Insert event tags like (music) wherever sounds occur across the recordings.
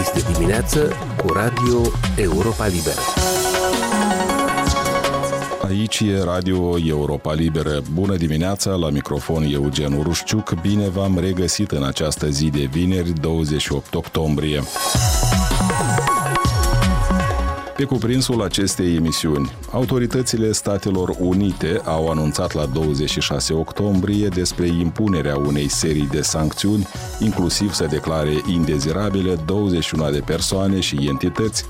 Este dimineață cu Radio Europa Liberă. Aici e Radio Europa Liberă. Bună dimineața, la microfon Eugen Urușciuc. Bine v-am regăsit în această zi de vineri, 28 octombrie. Pe cuprinsul acestei emisiuni, autoritățile Statelor Unite au anunțat la 26 octombrie despre impunerea unei serii de sancțiuni, inclusiv să declare indezirabile 21 de persoane și entități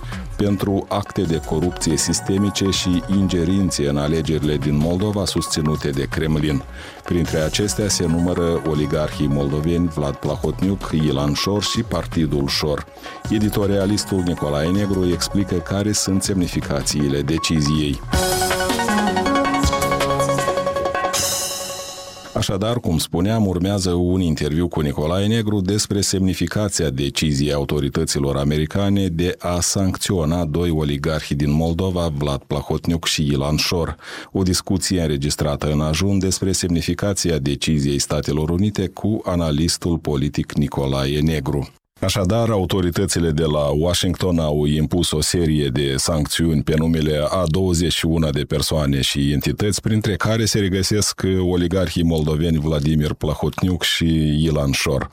pentru acte de corupție sistemice și ingerinție în alegerile din Moldova susținute de Kremlin. Printre acestea se numără oligarhii moldoveni Vlad Plahotniuc, Ilan Șor și Partidul Șor. Editorialistul Nicolae Negru explică care sunt semnificațiile deciziei. Așadar, cum spuneam, urmează un interviu cu Nicolae Negru despre semnificația deciziei autorităților americane de a sancționa doi oligarhi din Moldova, Vlad Plahotniuc și Ilan Șor. O discuție înregistrată în ajun despre semnificația deciziei Statelor Unite cu analistul politic Nicolae Negru. Așadar, autoritățile de la Washington au impus o serie de sancțiuni pe numele a 21 de persoane și entități, printre care se regăsesc oligarhii moldoveni Vladimir Plahotniuc și Ilan Șor.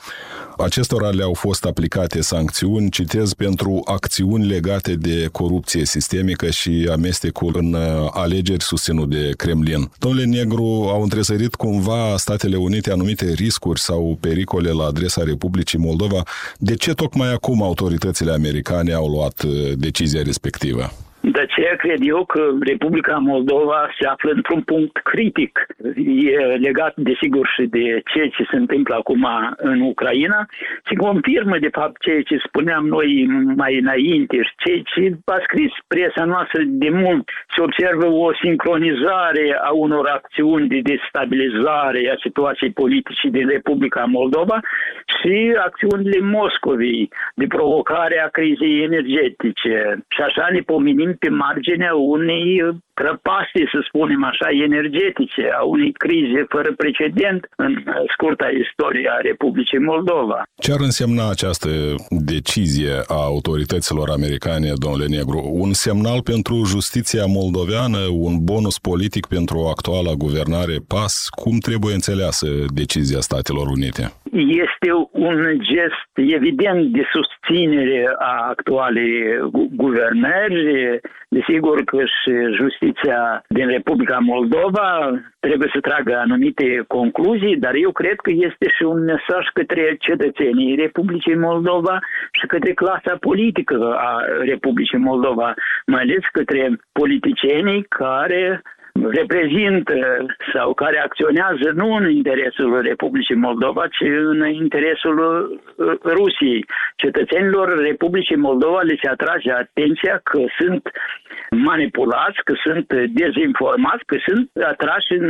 Acestora le-au fost aplicate sancțiuni, citez, pentru acțiuni legate de corupție sistemică și amestecul în uh, alegeri susținut de Kremlin. Domnule Negru, au întresărit cumva Statele Unite anumite riscuri sau pericole la adresa Republicii Moldova. De ce tocmai acum autoritățile americane au luat uh, decizia respectivă? De aceea cred eu că Republica Moldova se află într-un punct critic. E legat, desigur, și de ceea ce se întâmplă acum în Ucraina. Se confirmă, de fapt, ceea ce spuneam noi mai înainte și ceea ce a scris presa noastră de mult. Se observă o sincronizare a unor acțiuni de destabilizare a situației politice din Republica Moldova și acțiunile Moscovei de provocare a crizei energetice. Și așa ne pomenim pe marginea unei prăpastii, să spunem așa, energetice, a unei crize fără precedent în scurta istorie a Republicii Moldova. Ce ar însemna această decizie a autorităților americane, domnule Negru? Un semnal pentru justiția moldoveană, un bonus politic pentru actuala guvernare PAS? Cum trebuie înțeleasă decizia Statelor Unite? Este un gest evident de susținere a actualei guvernări. Desigur că și justiția justiția din Republica Moldova trebuie să tragă anumite concluzii, dar eu cred că este și un mesaj către cetățenii Republicii Moldova și către clasa politică a Republicii Moldova, mai ales către politicienii care reprezintă sau care acționează nu în interesul Republicii Moldova, ci în interesul uh, Rusiei. Cetățenilor Republicii Moldova le se atrage atenția că sunt manipulați, că sunt dezinformați, că sunt atrași în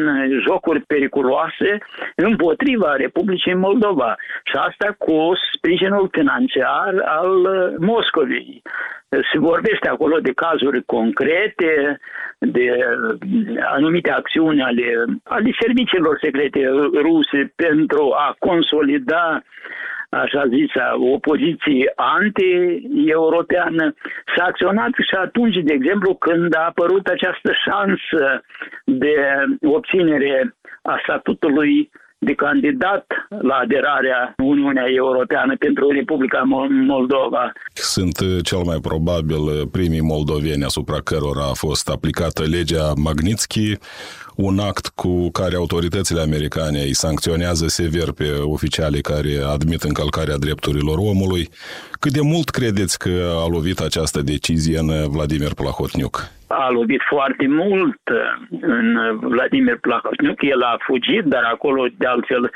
jocuri periculoase împotriva Republicii Moldova. Și asta cu sprijinul financiar al Moscovei. Se vorbește acolo de cazuri concrete, de anumite acțiuni ale, ale serviciilor secrete ruse pentru a consolida așa zisa, opoziție anti-europeană. S-a acționat și atunci, de exemplu, când a apărut această șansă de obținere a statutului de candidat la aderarea Uniunea Europeană pentru Republica Moldova. Sunt uh, cel mai probabil uh, primii moldoveni asupra cărora a fost aplicată legea Magnitsky, un act cu care autoritățile americane îi sancționează sever pe oficialii care admit încălcarea drepturilor omului. Cât de mult credeți că a lovit această decizie în Vladimir Plahotniuc? A lovit foarte mult în Vladimir Plahotniuc. El a fugit, dar acolo, de altfel,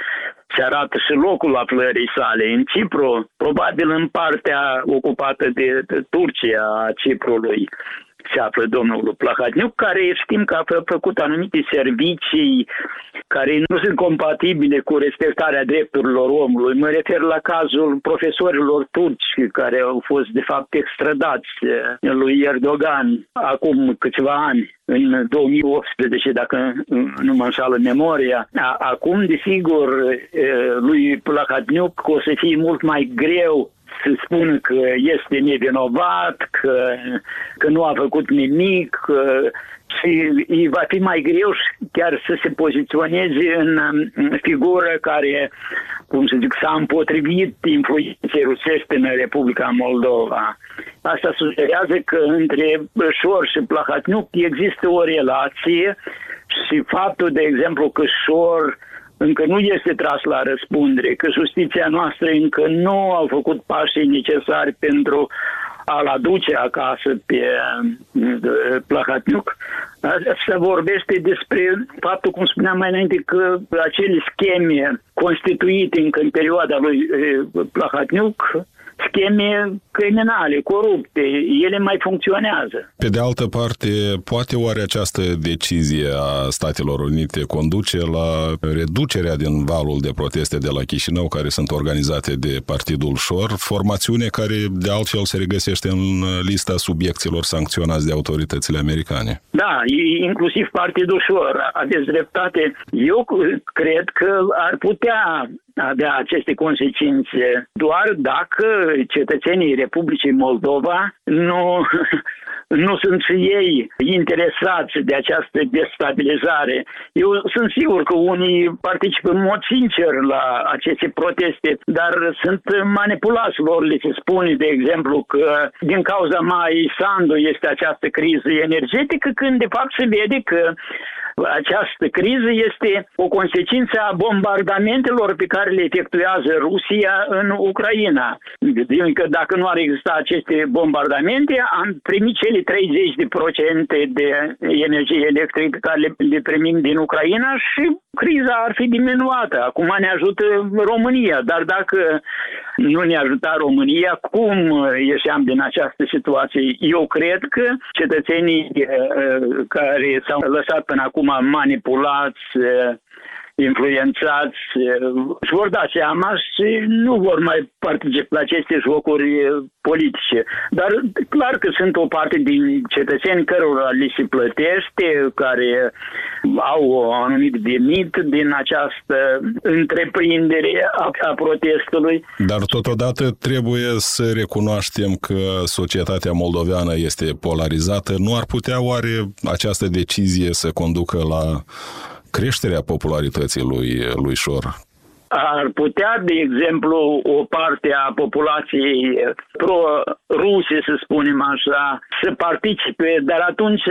se arată și locul aflării sale în Cipru, probabil în partea ocupată de Turcia a Ciprului se află domnul Plahotniuc, care știm că a făcut anumite servicii care nu sunt compatibile cu respectarea drepturilor omului. Mă refer la cazul profesorilor turci care au fost de fapt extradați lui Erdogan acum câțiva ani în 2018, dacă nu mă înșală memoria. Acum, desigur, lui Plahotniuc o să fie mult mai greu să spună că este nevinovat, că, că nu a făcut nimic, că, și îi va fi mai greu chiar să se poziționeze în figură care, cum să zic, s-a împotrivit influenței rusești în Republica Moldova. Asta sugerează că între Șor și Plahatniuc există o relație și faptul, de exemplu, că Șor încă nu este tras la răspundere, că justiția noastră încă nu a făcut pașii necesari pentru a-l aduce acasă pe Plahatniuc, se vorbește despre faptul, cum spuneam mai înainte, că acele scheme constituite încă în perioada lui Plahatniuc scheme criminale, corupte, ele mai funcționează. Pe de altă parte, poate oare această decizie a Statelor Unite conduce la reducerea din valul de proteste de la Chișinău care sunt organizate de Partidul Șor, formațiune care de altfel se regăsește în lista subiecților sancționați de autoritățile americane? Da, inclusiv Partidul Șor, aveți dreptate. Eu cred că ar putea avea aceste consecințe doar dacă cetățenii Republicii Moldova nu, (laughs) nu sunt și ei interesați de această destabilizare. Eu sunt sigur că unii participă în mod sincer la aceste proteste, dar sunt manipulați lor, le se spune, de exemplu, că din cauza mai Sandu este această criză energetică, când de fapt se vede că această criză este o consecință a bombardamentelor pe care le efectuează Rusia în Ucraina. Adică dacă nu ar exista aceste bombardamente, am primit cele 30% de energie electrică pe care le, le primim din Ucraina și criza ar fi diminuată. Acum ne ajută România, dar dacă nu ne ajuta România, cum ieșeam din această situație? Eu cred că cetățenii eh, care s-au lăsat până acum manipulați eh, influențați, își vor da seama și nu vor mai participa la aceste jocuri politice. Dar clar că sunt o parte din cetățeni cărora li se plătește, care au o anumit venit din această întreprindere a, a protestului. Dar totodată trebuie să recunoaștem că societatea moldoveană este polarizată. Nu ar putea oare această decizie să conducă la creșterea popularității lui, lui Șor? Ar putea, de exemplu, o parte a populației pro-ruse, să spunem așa, să participe, dar atunci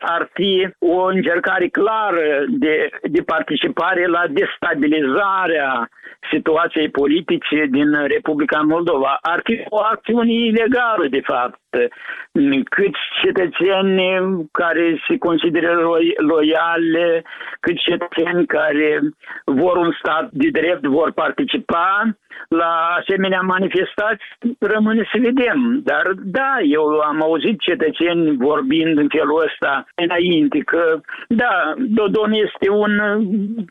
ar fi o încercare clară de, de participare la destabilizarea situației politice din Republica Moldova. Ar fi o acțiune ilegală, de fapt. Câți cetățeni care se consideră loiale, câți cetățeni care vor un stat de drept vor participa, la asemenea manifestații rămâne să vedem. Dar da, eu am auzit cetățeni vorbind în felul ăsta înainte că da, Dodon este un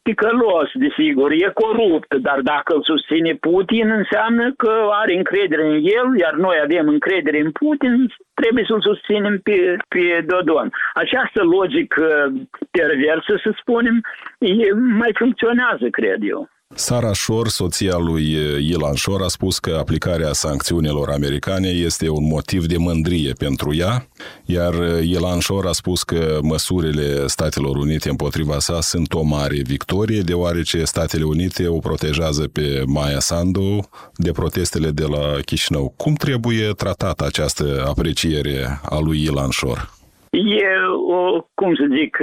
ticălos, desigur, e corupt, dar dacă îl susține Putin înseamnă că are încredere în el, iar noi avem încredere în Putin, trebuie să-l susținem pe, pe Dodon. Această logică perversă, să spunem, e, mai funcționează, cred eu. Sara Shor, soția lui Ilan Shor, a spus că aplicarea sancțiunilor americane este un motiv de mândrie pentru ea, iar Ilan Shor a spus că măsurile Statelor Unite împotriva sa sunt o mare victorie, deoarece Statele Unite o protejează pe Maya Sandu de protestele de la Chișinău. Cum trebuie tratată această apreciere a lui Ilan Shor? E o, cum să zic,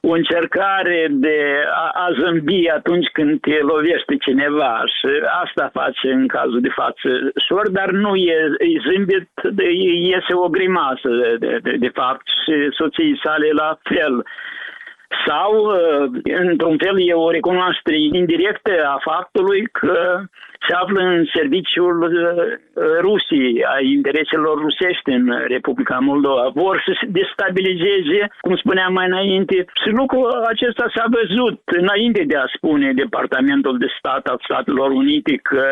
o încercare de a, a zâmbi atunci când te lovește cineva și asta face în cazul de față șor, dar nu e, e zâmbit, iese o grimasă de, de, de fapt și soției sale la fel sau, într-un fel, e o recunoaștere indirectă a faptului că se află în serviciul uh, Rusiei, a intereselor rusești în Republica Moldova. Vor să se destabilizeze, cum spuneam mai înainte, și lucrul acesta s-a văzut înainte de a spune Departamentul de Stat al Statelor Unite că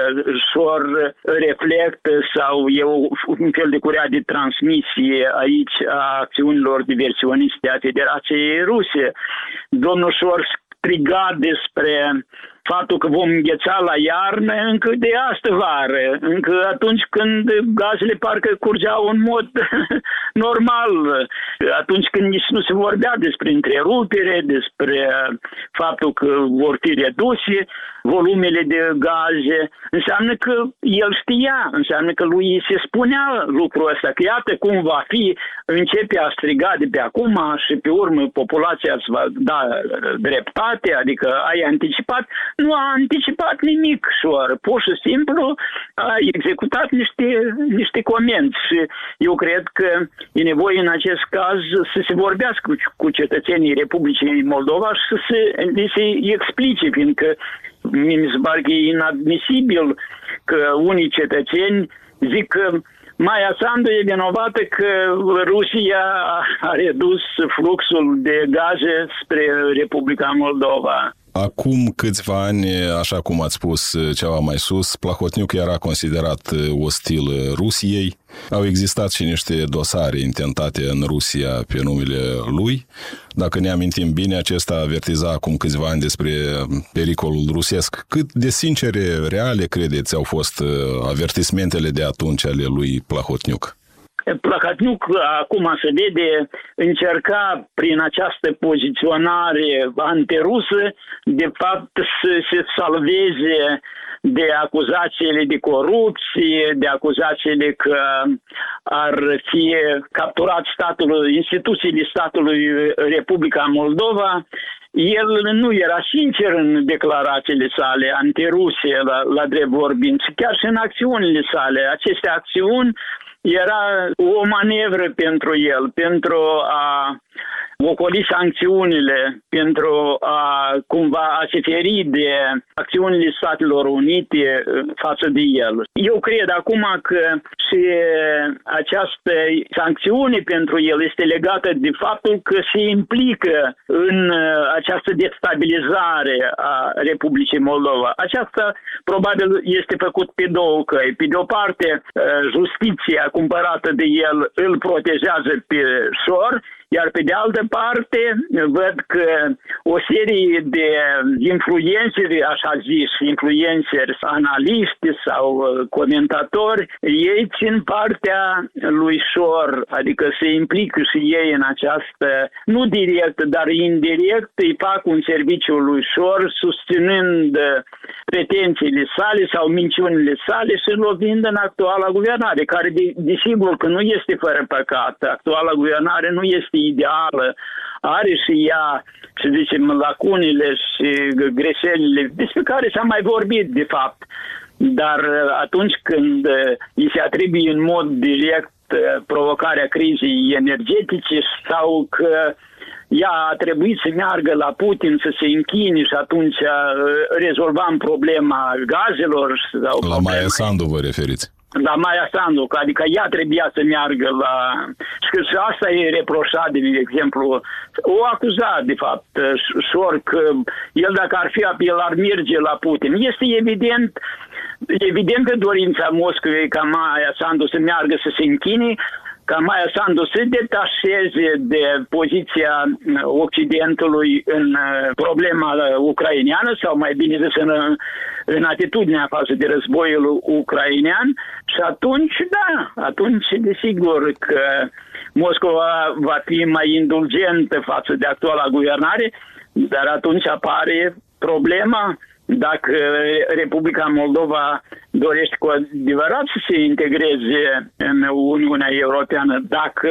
șor reflectă sau e un fel de curea de transmisie aici a acțiunilor diversioniste a Federației Ruse. Domnul Șor striga despre faptul că vom îngheța la iarnă încă de astă vară, încă atunci când gazele parcă curgeau în mod (laughs) normal, atunci când nici nu se vorbea despre întrerupere, despre faptul că vor fi reduse volumele de gaze, înseamnă că el știa, înseamnă că lui se spunea lucrul ăsta, că iată cum va fi, începe a striga de pe acum și pe urmă populația îți va da dreptate, adică ai anticipat, nu a anticipat nimic șoar, pur și simplu a executat niște, niște comenzi și eu cred că e nevoie în acest caz să se vorbească cu, cu cetățenii Republicii Moldova și să se, se explice, fiindcă mi se pare că e inadmisibil că unii cetățeni zic că Maia Sandu e vinovată că Rusia a redus fluxul de gaze spre Republica Moldova. Acum câțiva ani, așa cum ați spus ceva mai sus, Plahotniuc era considerat ostil Rusiei. Au existat și niște dosare intentate în Rusia pe numele lui. Dacă ne amintim bine, acesta avertiza acum câțiva ani despre pericolul rusesc. Cât de sincere, reale credeți au fost avertismentele de atunci ale lui Plahotniuc? Plahotniuc, acum se vede, încerca prin această poziționare antirusă, de fapt, să se salveze de acuzațiile de corupție, de acuzațiile că ar fi capturat statul, instituțiile statului Republica Moldova, el nu era sincer în declarațiile sale antirusie, la, la drept vorbind, chiar și în acțiunile sale. Aceste acțiuni era o manevră pentru el, pentru a ocoli sancțiunile, pentru a cumva a se feri de acțiunile Statelor Unite uh, față de el. Eu cred acum că și această sancțiune pentru el este legată de faptul că se implică în uh, această destabilizare a Republicii Moldova. Aceasta probabil este făcut pe două căi. Pe de o parte, uh, justiția cumpărată de el îl protejează pe șor, iar pe de altă parte, văd că o serie de influențeri, așa zis, influențeri, analiști sau uh, comentatori, ei țin partea lui Șor, adică se implică și ei în această, nu direct, dar indirect, îi fac un serviciu lui Șor, susținând uh, pretențiile sale sau minciunile sale și lovind în actuala guvernare, care desigur de că nu este fără păcat. Actuala guvernare nu este ideală, are și ea, să zicem, lacunile și greșelile despre care s-a mai vorbit, de fapt. Dar uh, atunci când uh, îi se atribuie în mod direct uh, provocarea crizei energetice sau că ea a trebuit să meargă la Putin să se închine și atunci rezolvam problema gazelor. Sau la Maia Sandu vă referiți? La Maia Sandu, adică ea trebuia să meargă la... Și asta e reproșat, de exemplu, o acuzat, de fapt, Șor, că el dacă ar fi, el ar merge la Putin. Este evident evident că dorința Moscovei ca Maia Sandu să meargă să se închine, ca Maia Sandu să detașeze de poziția Occidentului în uh, problema ucraineană sau mai bine zis în, în atitudinea față de războiul ucrainean. Și atunci, da, atunci desigur că Moscova va fi mai indulgentă față de actuala guvernare, dar atunci apare problema dacă Republica Moldova dorește cu adevărat să se integreze în Uniunea Europeană, dacă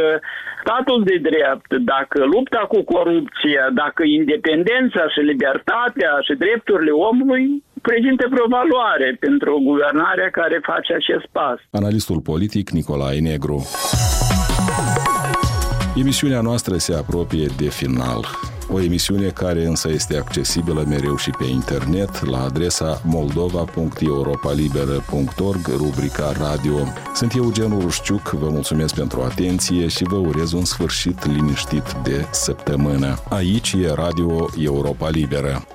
statul de drept, dacă lupta cu corupția, dacă independența și libertatea și drepturile omului prezintă vreo valoare pentru guvernarea care face acest pas. Analistul politic Nicolae Negru. Emisiunea noastră se apropie de final. O emisiune care însă este accesibilă mereu și pe internet la adresa moldova.europalibera.org, rubrica radio. Sunt Eugen Urușciuc, vă mulțumesc pentru atenție și vă urez un sfârșit liniștit de săptămână. Aici e Radio Europa Liberă.